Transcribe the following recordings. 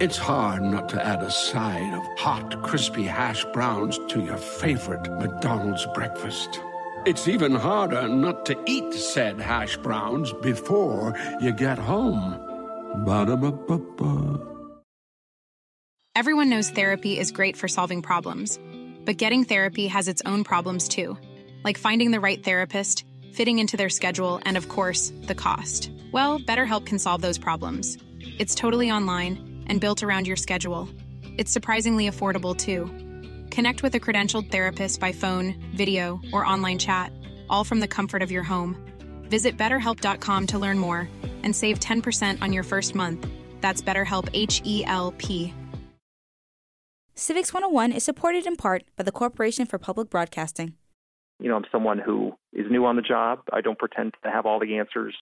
It's hard not to add a side of hot, crispy hash browns to your favorite McDonald's breakfast. It's even harder not to eat said hash browns before you get home. Ba-da-ba-ba-ba. Everyone knows therapy is great for solving problems, but getting therapy has its own problems too, like finding the right therapist, fitting into their schedule, and of course, the cost. Well, BetterHelp can solve those problems. It's totally online and built around your schedule. It's surprisingly affordable too. Connect with a credentialed therapist by phone, video, or online chat, all from the comfort of your home. Visit betterhelp.com to learn more and save 10% on your first month. That's BetterHelp H E L P. Civics 101 is supported in part by the Corporation for Public Broadcasting. You know, I'm someone who is new on the job. I don't pretend to have all the answers.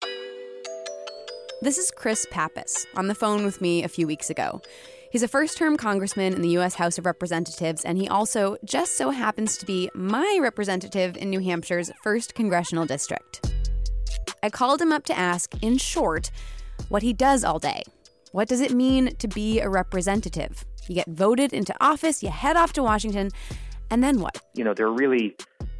This is Chris Pappas on the phone with me a few weeks ago. He's a first term congressman in the U.S. House of Representatives, and he also just so happens to be my representative in New Hampshire's 1st Congressional District. I called him up to ask, in short, what he does all day. What does it mean to be a representative? You get voted into office, you head off to Washington, and then what? You know, there are really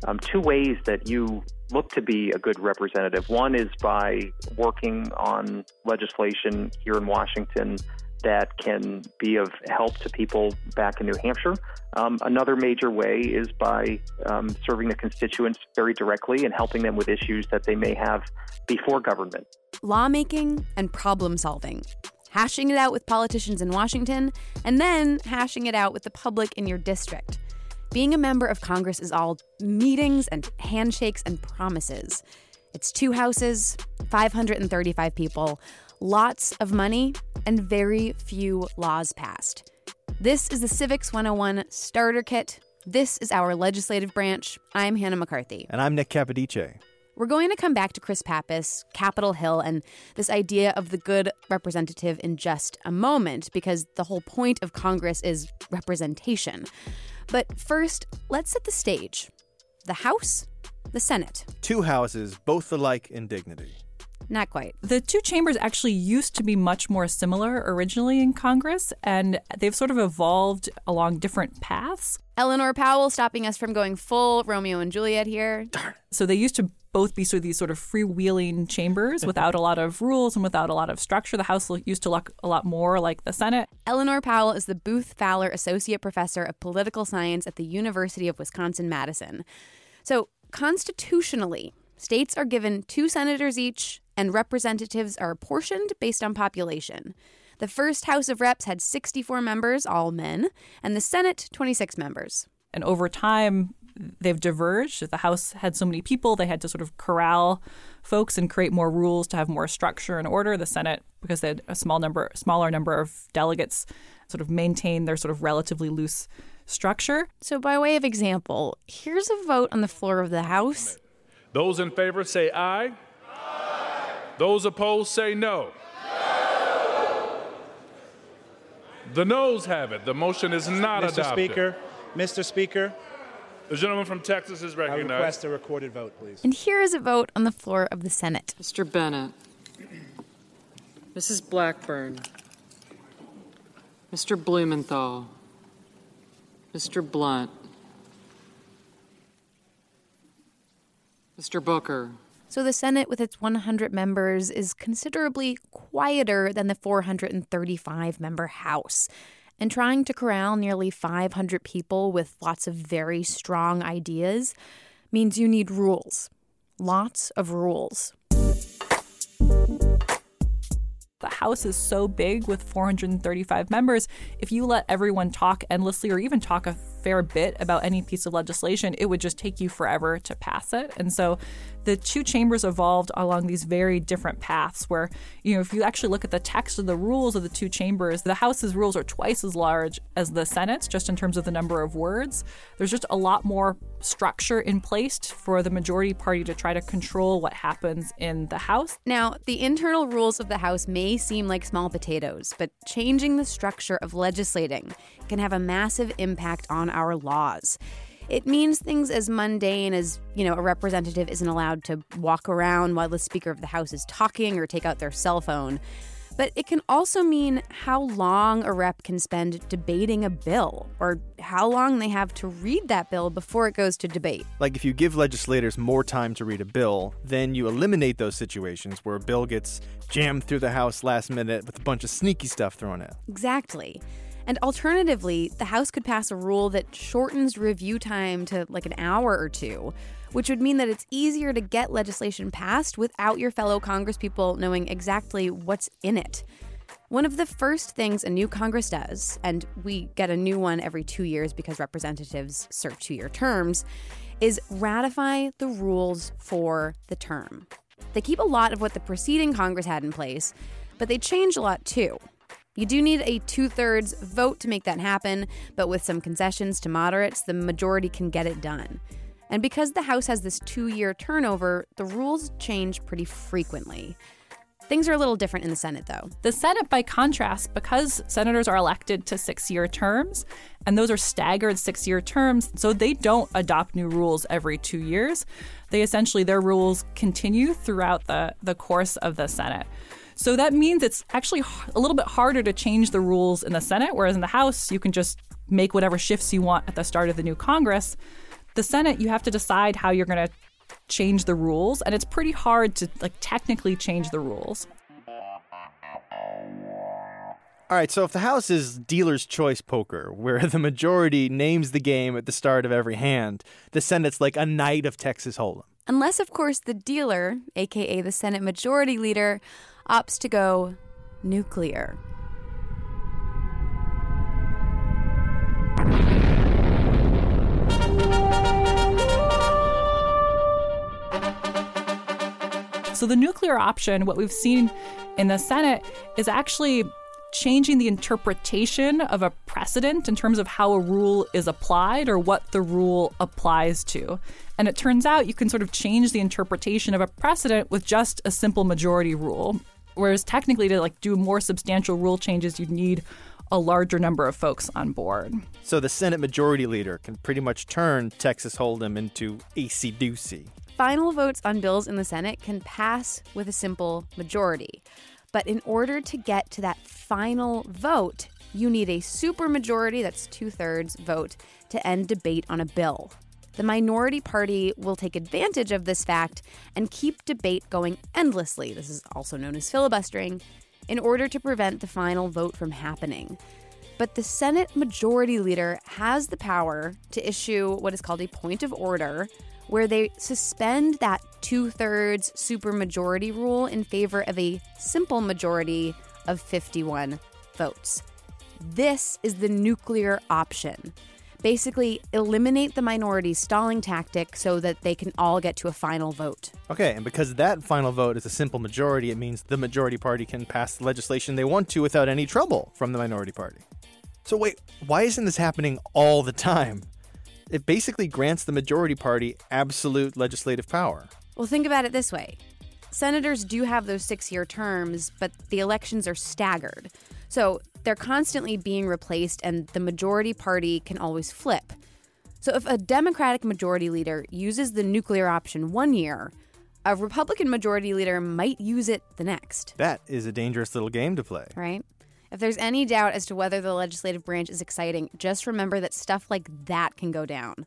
um, two ways that you look to be a good representative. One is by working on legislation here in Washington that can be of help to people back in New Hampshire. Um, another major way is by um, serving the constituents very directly and helping them with issues that they may have before government. Lawmaking and problem solving. Hashing it out with politicians in Washington, and then hashing it out with the public in your district. Being a member of Congress is all meetings and handshakes and promises. It's two houses, 535 people, lots of money, and very few laws passed. This is the Civics 101 Starter Kit. This is our legislative branch. I'm Hannah McCarthy. And I'm Nick Capodice. We're going to come back to Chris Pappas, Capitol Hill, and this idea of the good representative in just a moment, because the whole point of Congress is representation. But first, let's set the stage the House, the Senate. Two houses, both alike in dignity. Not quite. The two chambers actually used to be much more similar originally in Congress, and they've sort of evolved along different paths. Eleanor Powell stopping us from going full Romeo and Juliet here. Darn. So they used to both be sort of these sort of freewheeling chambers without a lot of rules and without a lot of structure. The House used to look a lot more like the Senate. Eleanor Powell is the Booth Fowler Associate Professor of Political Science at the University of Wisconsin Madison. So, constitutionally, states are given two senators each, and representatives are apportioned based on population. The first House of Reps had 64 members, all men, and the Senate, 26 members. And over time, they've diverged. If the House had so many people, they had to sort of corral folks and create more rules to have more structure and order. The Senate, because they had a small number, smaller number of delegates, sort of maintained their sort of relatively loose structure. So, by way of example, here's a vote on the floor of the House. Those in favor say aye. Aye. Those opposed say no. no. The noes have it. The motion is not Mr. adopted. Speaker, Mr. Speaker, the gentleman from Texas is recognized. I recognized. request a recorded vote, please. And here is a vote on the floor of the Senate. Mr. Bennett, Mrs. Blackburn, Mr. Blumenthal, Mr. Blunt, Mr. Booker. So the Senate, with its 100 members, is considerably quieter than the 435 member House. And trying to corral nearly 500 people with lots of very strong ideas means you need rules. Lots of rules. The House is so big with 435 members. If you let everyone talk endlessly or even talk a fair bit about any piece of legislation, it would just take you forever to pass it. And so the two chambers evolved along these very different paths where, you know, if you actually look at the text of the rules of the two chambers, the House's rules are twice as large as the Senate's, just in terms of the number of words. There's just a lot more structure in place for the majority party to try to control what happens in the House. Now, the internal rules of the House may seem like small potatoes, but changing the structure of legislating can have a massive impact on our laws. It means things as mundane as, you know, a representative isn't allowed to walk around while the Speaker of the House is talking or take out their cell phone. But it can also mean how long a rep can spend debating a bill, or how long they have to read that bill before it goes to debate. Like if you give legislators more time to read a bill, then you eliminate those situations where a bill gets jammed through the House last minute with a bunch of sneaky stuff thrown in. Exactly. And alternatively, the House could pass a rule that shortens review time to like an hour or two, which would mean that it's easier to get legislation passed without your fellow congresspeople knowing exactly what's in it. One of the first things a new Congress does, and we get a new one every two years because representatives serve two year terms, is ratify the rules for the term. They keep a lot of what the preceding Congress had in place, but they change a lot too. You do need a two thirds vote to make that happen, but with some concessions to moderates, the majority can get it done. And because the House has this two year turnover, the rules change pretty frequently. Things are a little different in the Senate, though. The Senate, by contrast, because senators are elected to six year terms, and those are staggered six year terms, so they don't adopt new rules every two years. They essentially, their rules continue throughout the, the course of the Senate. So that means it's actually a little bit harder to change the rules in the Senate, whereas in the House, you can just make whatever shifts you want at the start of the new Congress. The Senate, you have to decide how you're going to change the rules, and it's pretty hard to like technically change the rules. All right, so if the House is dealer's choice poker, where the majority names the game at the start of every hand, the Senate's like a night of Texas Hold'em. Unless, of course, the dealer, aka the Senate Majority Leader, opts to go nuclear. So, the nuclear option, what we've seen in the Senate, is actually changing the interpretation of a precedent in terms of how a rule is applied or what the rule applies to. And it turns out you can sort of change the interpretation of a precedent with just a simple majority rule. Whereas technically to like do more substantial rule changes you'd need a larger number of folks on board. So the Senate Majority Leader can pretty much turn Texas Hold'em into Acey Deucey. Final votes on bills in the Senate can pass with a simple majority. But in order to get to that final vote, you need a supermajority, that's two thirds vote, to end debate on a bill. The minority party will take advantage of this fact and keep debate going endlessly. This is also known as filibustering, in order to prevent the final vote from happening. But the Senate Majority Leader has the power to issue what is called a point of order, where they suspend that two thirds supermajority rule in favor of a simple majority of 51 votes. This is the nuclear option. Basically, eliminate the minority stalling tactic so that they can all get to a final vote. Okay, and because that final vote is a simple majority, it means the majority party can pass the legislation they want to without any trouble from the minority party. So, wait, why isn't this happening all the time? It basically grants the majority party absolute legislative power. Well, think about it this way senators do have those six year terms, but the elections are staggered. So they're constantly being replaced, and the majority party can always flip. So if a Democratic majority leader uses the nuclear option one year, a Republican majority leader might use it the next. That is a dangerous little game to play. Right? If there's any doubt as to whether the legislative branch is exciting, just remember that stuff like that can go down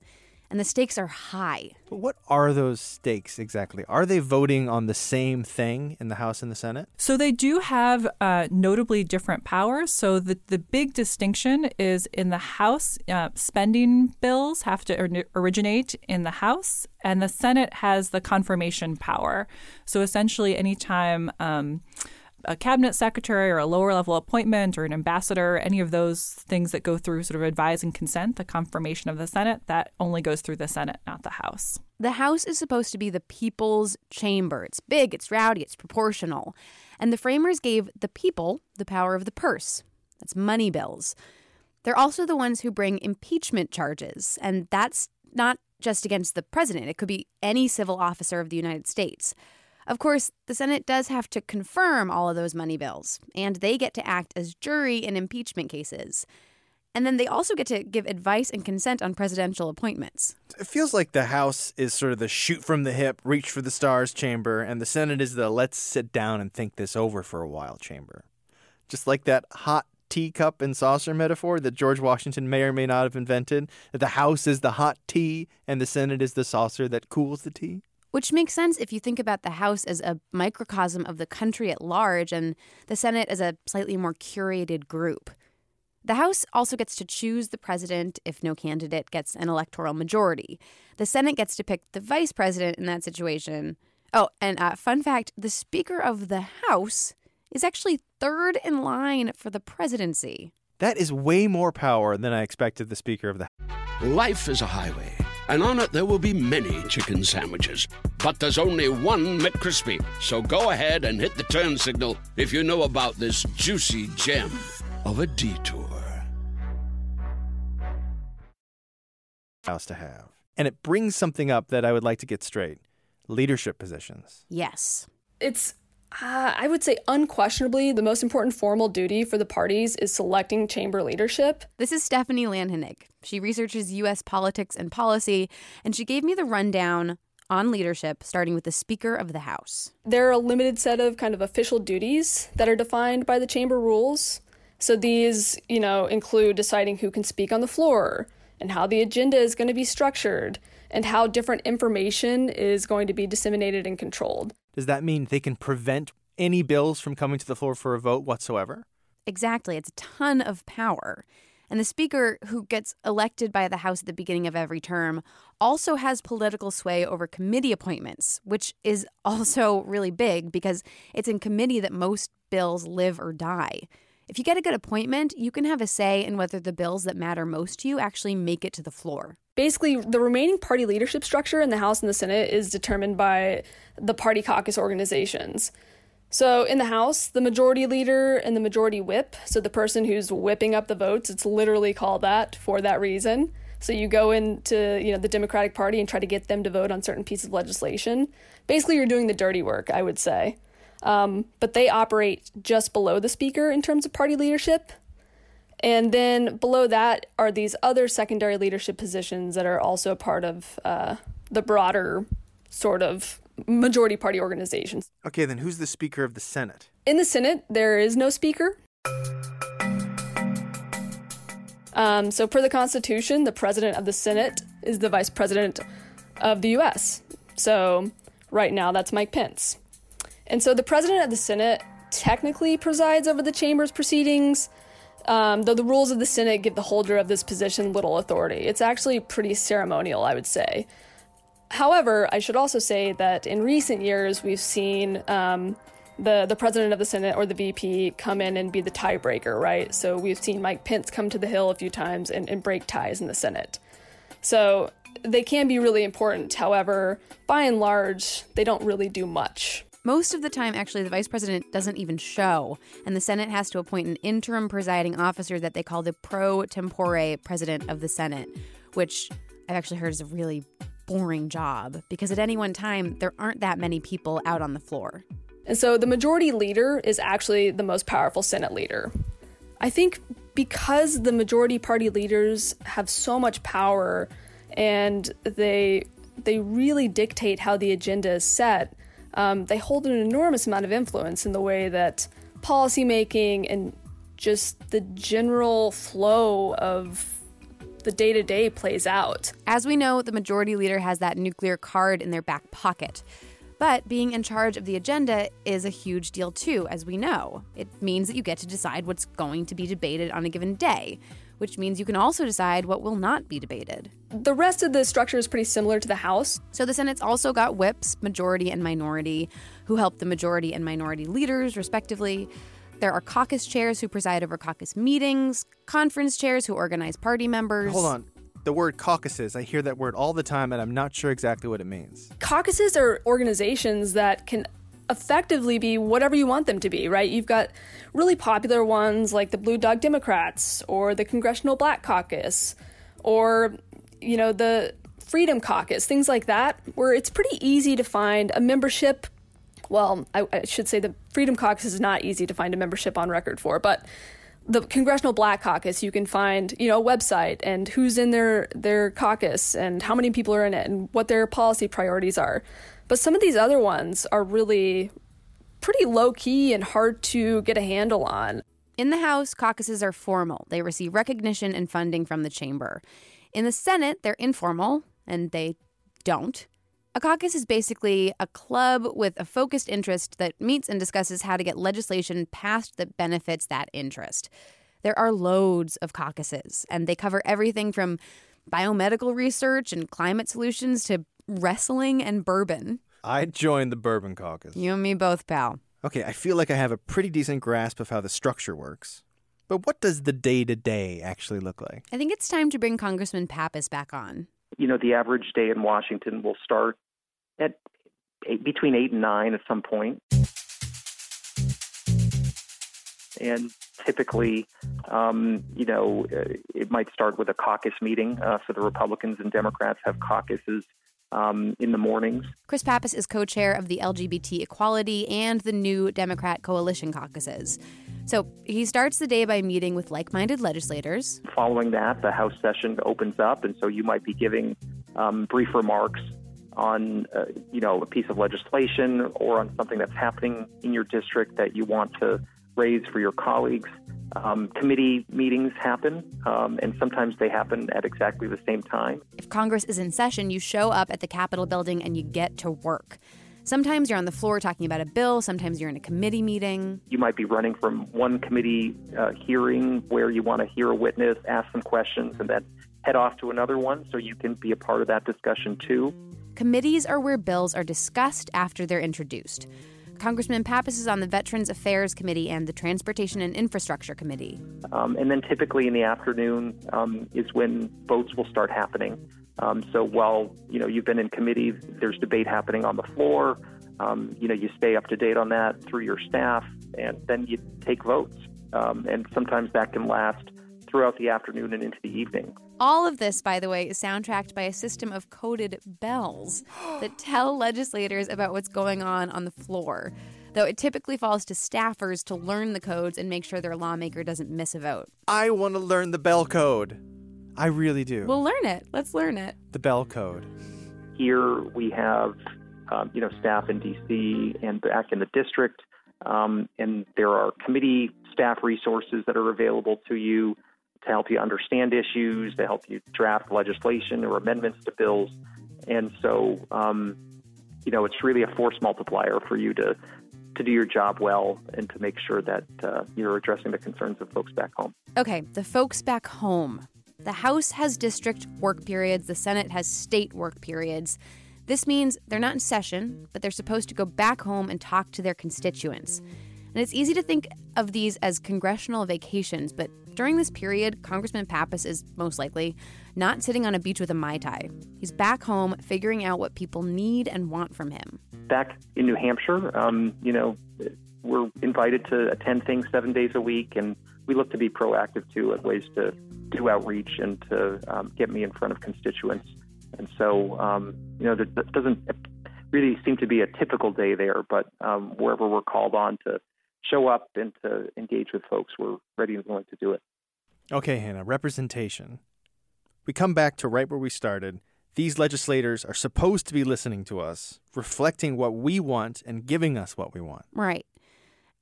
and the stakes are high. But what are those stakes exactly? Are they voting on the same thing in the House and the Senate? So they do have uh, notably different powers. So the, the big distinction is in the House, uh, spending bills have to or- originate in the House, and the Senate has the confirmation power. So essentially, anytime. Um, a cabinet secretary or a lower level appointment or an ambassador, any of those things that go through sort of advise and consent, the confirmation of the Senate, that only goes through the Senate, not the House. The House is supposed to be the people's chamber. It's big, it's rowdy, it's proportional. And the framers gave the people the power of the purse. That's money bills. They're also the ones who bring impeachment charges, and that's not just against the president, it could be any civil officer of the United States. Of course, the Senate does have to confirm all of those money bills, and they get to act as jury in impeachment cases. And then they also get to give advice and consent on presidential appointments. It feels like the House is sort of the shoot from the hip, reach for the stars chamber, and the Senate is the let's sit down and think this over for a while chamber. Just like that hot teacup and saucer metaphor that George Washington may or may not have invented, that the House is the hot tea and the Senate is the saucer that cools the tea? Which makes sense if you think about the House as a microcosm of the country at large and the Senate as a slightly more curated group. The House also gets to choose the president if no candidate gets an electoral majority. The Senate gets to pick the vice president in that situation. Oh, and uh, fun fact the Speaker of the House is actually third in line for the presidency. That is way more power than I expected the Speaker of the House. Life is a highway, and on it there will be many chicken sandwiches. But there's only one McCrispy. So go ahead and hit the turn signal if you know about this juicy gem of a detour. House to have. And it brings something up that I would like to get straight leadership positions. Yes. It's, uh, I would say, unquestionably the most important formal duty for the parties is selecting chamber leadership. This is Stephanie Langehennig. She researches U.S. politics and policy, and she gave me the rundown on leadership, starting with the Speaker of the House. There are a limited set of kind of official duties that are defined by the chamber rules. So these, you know, include deciding who can speak on the floor and how the agenda is going to be structured and how different information is going to be disseminated and controlled. Does that mean they can prevent any bills from coming to the floor for a vote whatsoever? Exactly. It's a ton of power. And the Speaker, who gets elected by the House at the beginning of every term, also has political sway over committee appointments, which is also really big because it's in committee that most bills live or die. If you get a good appointment, you can have a say in whether the bills that matter most to you actually make it to the floor. Basically, the remaining party leadership structure in the House and the Senate is determined by the party caucus organizations. So, in the House, the majority leader and the majority whip, so the person who's whipping up the votes, it's literally called that for that reason. So you go into, you know, the Democratic Party and try to get them to vote on certain pieces of legislation. Basically, you're doing the dirty work, I would say. Um, but they operate just below the speaker in terms of party leadership. And then below that are these other secondary leadership positions that are also part of uh, the broader sort of majority party organizations. Okay, then who's the Speaker of the Senate? In the Senate, there is no speaker. Um, so, per the Constitution, the president of the Senate is the vice president of the U.S. So, right now, that's Mike Pence. And so, the president of the Senate technically presides over the chamber's proceedings, um, though the rules of the Senate give the holder of this position little authority. It's actually pretty ceremonial, I would say. However, I should also say that in recent years, we've seen um, the the president of the Senate or the VP come in and be the tiebreaker, right? So we've seen Mike Pence come to the Hill a few times and, and break ties in the Senate. So they can be really important. However, by and large, they don't really do much. Most of the time, actually, the vice president doesn't even show, and the Senate has to appoint an interim presiding officer that they call the pro tempore president of the Senate, which I've actually heard is a really boring job because at any one time, there aren't that many people out on the floor. And so the majority leader is actually the most powerful Senate leader. I think because the majority party leaders have so much power and they they really dictate how the agenda is set, um, they hold an enormous amount of influence in the way that policymaking and just the general flow of the day to day plays out. As we know, the majority leader has that nuclear card in their back pocket. But being in charge of the agenda is a huge deal too, as we know. It means that you get to decide what's going to be debated on a given day, which means you can also decide what will not be debated. The rest of the structure is pretty similar to the House. So the Senate's also got whips, majority and minority, who help the majority and minority leaders, respectively. There are caucus chairs who preside over caucus meetings, conference chairs who organize party members. Hold on. The word caucuses, I hear that word all the time and I'm not sure exactly what it means. Caucuses are organizations that can effectively be whatever you want them to be, right? You've got really popular ones like the Blue Dog Democrats or the Congressional Black Caucus or, you know, the Freedom Caucus, things like that, where it's pretty easy to find a membership. Well, I, I should say the Freedom Caucus is not easy to find a membership on record for, but the Congressional Black Caucus, you can find, you know, a website and who's in their their caucus and how many people are in it and what their policy priorities are. But some of these other ones are really pretty low key and hard to get a handle on. In the House, caucuses are formal. They receive recognition and funding from the chamber. In the Senate, they're informal, and they don't. A caucus is basically a club with a focused interest that meets and discusses how to get legislation passed that benefits that interest. There are loads of caucuses, and they cover everything from biomedical research and climate solutions to wrestling and bourbon. I joined the Bourbon Caucus. You and me both, pal. Okay, I feel like I have a pretty decent grasp of how the structure works. But what does the day to day actually look like? I think it's time to bring Congressman Pappas back on. You know, the average day in Washington will start at eight, between 8 and 9 at some point. And typically, um, you know, uh, it might start with a caucus meeting uh, for the Republicans and Democrats have caucuses um, in the mornings. Chris Pappas is co chair of the LGBT Equality and the new Democrat Coalition caucuses. So he starts the day by meeting with like minded legislators. Following that, the House session opens up, and so you might be giving um, brief remarks on, uh, you know, a piece of legislation or on something that's happening in your district that you want to raise for your colleagues. Um, committee meetings happen, um, and sometimes they happen at exactly the same time. If Congress is in session, you show up at the Capitol building and you get to work. Sometimes you're on the floor talking about a bill, sometimes you're in a committee meeting. You might be running from one committee uh, hearing where you want to hear a witness, ask some questions, and then head off to another one so you can be a part of that discussion too. Committees are where bills are discussed after they're introduced. Congressman Pappas is on the Veterans Affairs Committee and the Transportation and Infrastructure Committee. Um, and then typically in the afternoon um, is when votes will start happening. Um, so while you know you've been in committee, there's debate happening on the floor. Um, you know you stay up to date on that through your staff, and then you take votes. Um, and sometimes that can last throughout the afternoon and into the evening. All of this, by the way, is soundtracked by a system of coded bells that tell legislators about what's going on on the floor. Though it typically falls to staffers to learn the codes and make sure their lawmaker doesn't miss a vote. I want to learn the bell code. I really do. We'll learn it. Let's learn it. The bell code. Here we have, um, you know, staff in D.C. and back in the district, um, and there are committee staff resources that are available to you to help you understand issues, to help you draft legislation or amendments to bills. And so, um, you know, it's really a force multiplier for you to to do your job well and to make sure that uh, you're addressing the concerns of folks back home. Okay, the folks back home. The House has district work periods, the Senate has state work periods. This means they're not in session, but they're supposed to go back home and talk to their constituents. And it's easy to think of these as congressional vacations, but during this period, Congressman Pappas is most likely not sitting on a beach with a Mai Tai. He's back home figuring out what people need and want from him. Back in New Hampshire, um, you know, we're invited to attend things seven days a week, and we look to be proactive too at ways to do outreach and to um, get me in front of constituents. And so, um, you know, there doesn't really seem to be a typical day there, but um, wherever we're called on to show up and to engage with folks, we're ready and willing to do it. Okay, Hannah, representation. We come back to right where we started. These legislators are supposed to be listening to us, reflecting what we want and giving us what we want. Right.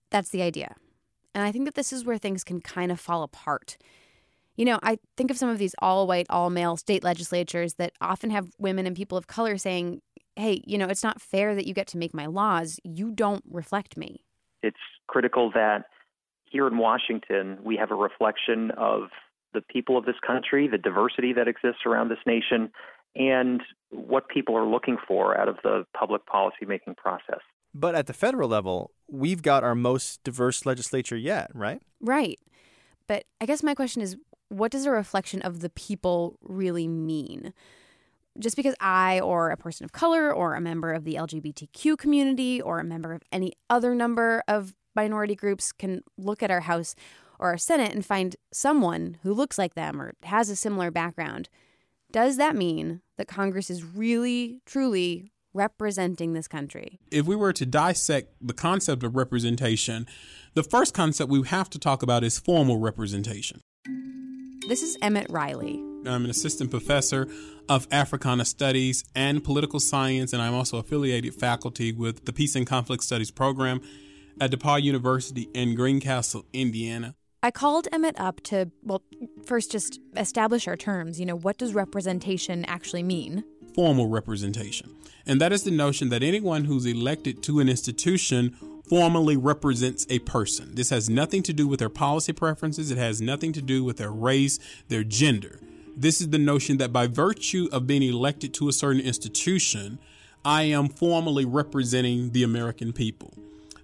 That's the idea. And I think that this is where things can kind of fall apart. You know, I think of some of these all white, all male state legislatures that often have women and people of color saying, hey, you know, it's not fair that you get to make my laws. You don't reflect me. It's critical that here in Washington, we have a reflection of the people of this country, the diversity that exists around this nation, and what people are looking for out of the public policy making process. But at the federal level, we've got our most diverse legislature yet, right? Right. But I guess my question is what does a reflection of the people really mean? Just because I, or a person of color, or a member of the LGBTQ community, or a member of any other number of minority groups can look at our House or our Senate and find someone who looks like them or has a similar background, does that mean that Congress is really, truly representing this country? If we were to dissect the concept of representation, the first concept we have to talk about is formal representation. This is Emmitt Riley. I'm an assistant professor of Africana Studies and Political Science, and I'm also affiliated faculty with the Peace and Conflict Studies program at DePauw University in Greencastle, Indiana. I called Emmitt up to, well, first just establish our terms. You know, what does representation actually mean? Formal representation. And that is the notion that anyone who's elected to an institution formally represents a person. This has nothing to do with their policy preferences, it has nothing to do with their race, their gender. This is the notion that by virtue of being elected to a certain institution, I am formally representing the American people.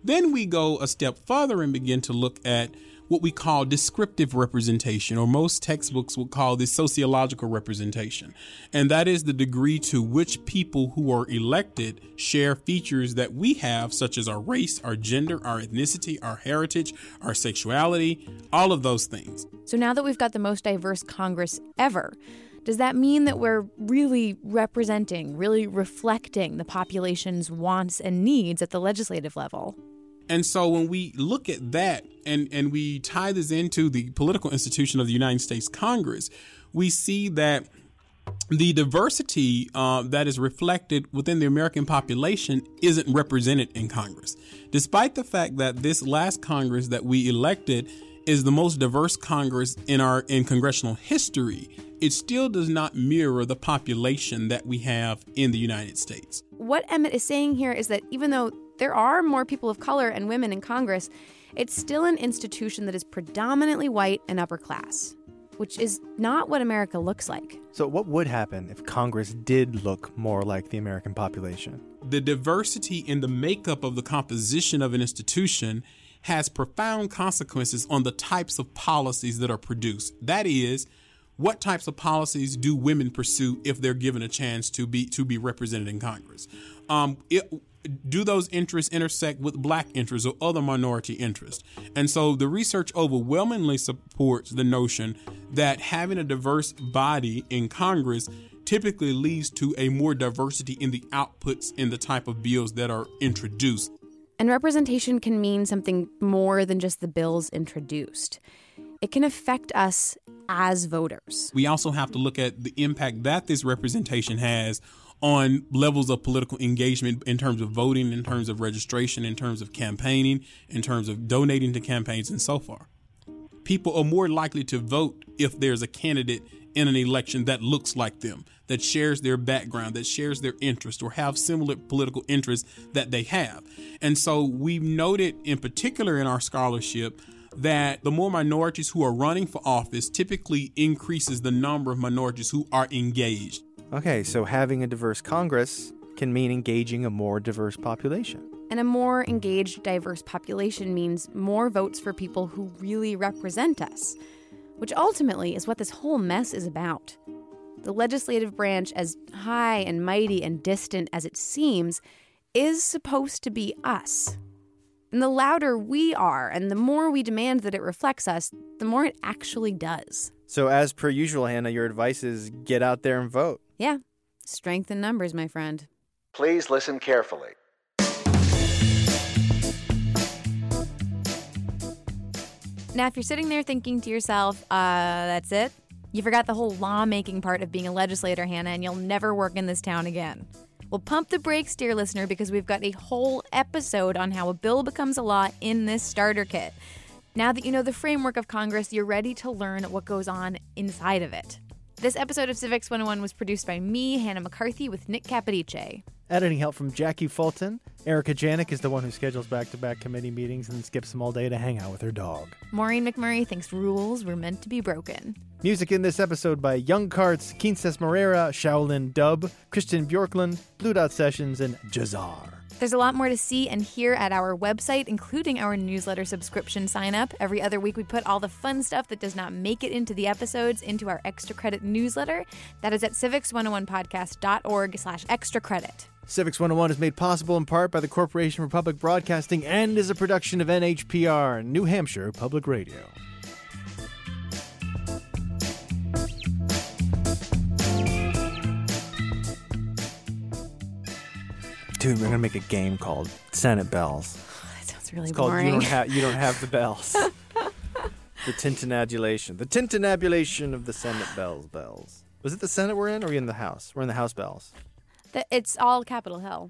Then we go a step further and begin to look at what we call descriptive representation, or most textbooks would call this sociological representation. And that is the degree to which people who are elected share features that we have, such as our race, our gender, our ethnicity, our heritage, our sexuality, all of those things. So now that we've got the most diverse Congress ever, does that mean that we're really representing, really reflecting the population's wants and needs at the legislative level? And so when we look at that and, and we tie this into the political institution of the United States Congress, we see that the diversity uh, that is reflected within the American population isn't represented in Congress. Despite the fact that this last Congress that we elected is the most diverse Congress in our in congressional history, it still does not mirror the population that we have in the United States. What Emmitt is saying here is that even though there are more people of color and women in Congress, it's still an institution that is predominantly white and upper class, which is not what America looks like. So, what would happen if Congress did look more like the American population? The diversity in the makeup of the composition of an institution has profound consequences on the types of policies that are produced. That is, what types of policies do women pursue if they're given a chance to be to be represented in Congress? Um, it, do those interests intersect with black interests or other minority interests? And so the research overwhelmingly supports the notion that having a diverse body in Congress typically leads to a more diversity in the outputs in the type of bills that are introduced. And representation can mean something more than just the bills introduced. It can affect us as voters. We also have to look at the impact that this representation has on levels of political engagement in terms of voting, in terms of registration, in terms of campaigning, in terms of donating to campaigns, and so far. People are more likely to vote if there's a candidate in an election that looks like them, that shares their background, that shares their interest, or have similar political interests that they have. And so we've noted, in particular in our scholarship, that the more minorities who are running for office typically increases the number of minorities who are engaged. Okay, so having a diverse Congress can mean engaging a more diverse population. And a more engaged, diverse population means more votes for people who really represent us, which ultimately is what this whole mess is about. The legislative branch, as high and mighty and distant as it seems, is supposed to be us. And the louder we are and the more we demand that it reflects us, the more it actually does. So, as per usual, Hannah, your advice is get out there and vote. Yeah, strength in numbers, my friend. Please listen carefully. Now, if you're sitting there thinking to yourself, uh, that's it, you forgot the whole lawmaking part of being a legislator, Hannah, and you'll never work in this town again. Well, pump the brakes, dear listener, because we've got a whole episode on how a bill becomes a law in this starter kit. Now that you know the framework of Congress, you're ready to learn what goes on inside of it. This episode of Civics 101 was produced by me, Hannah McCarthy, with Nick Capodice. Editing help from Jackie Fulton. Erika Janik is the one who schedules back to back committee meetings and skips them all day to hang out with her dog. Maureen McMurray thinks rules were meant to be broken. Music in this episode by Young Carts, Quincas Moreira, Shaolin Dub, Christian Bjorklund, Blue Dot Sessions, and Jahzzar. There's a lot more to see and hear at our website, including our newsletter subscription sign up. Every other week, we put all the fun stuff that does not make it into the episodes into our extra credit newsletter. That is at civics101podcast.org slash extra credit. Civics 101 is made possible in part by the Corporation for Public Broadcasting and is a production of NHPR, New Hampshire Public Radio. Dude, we're gonna make a game called Senate Bells. That sounds really It's called boring. You Don't Have You Don't Have the Bells. the tintinnabulation. The tintinnabulation of the Senate bells bells. Was it the Senate we're in or are we in the House? We're in the House bells. Th- it's all Capitol Hill.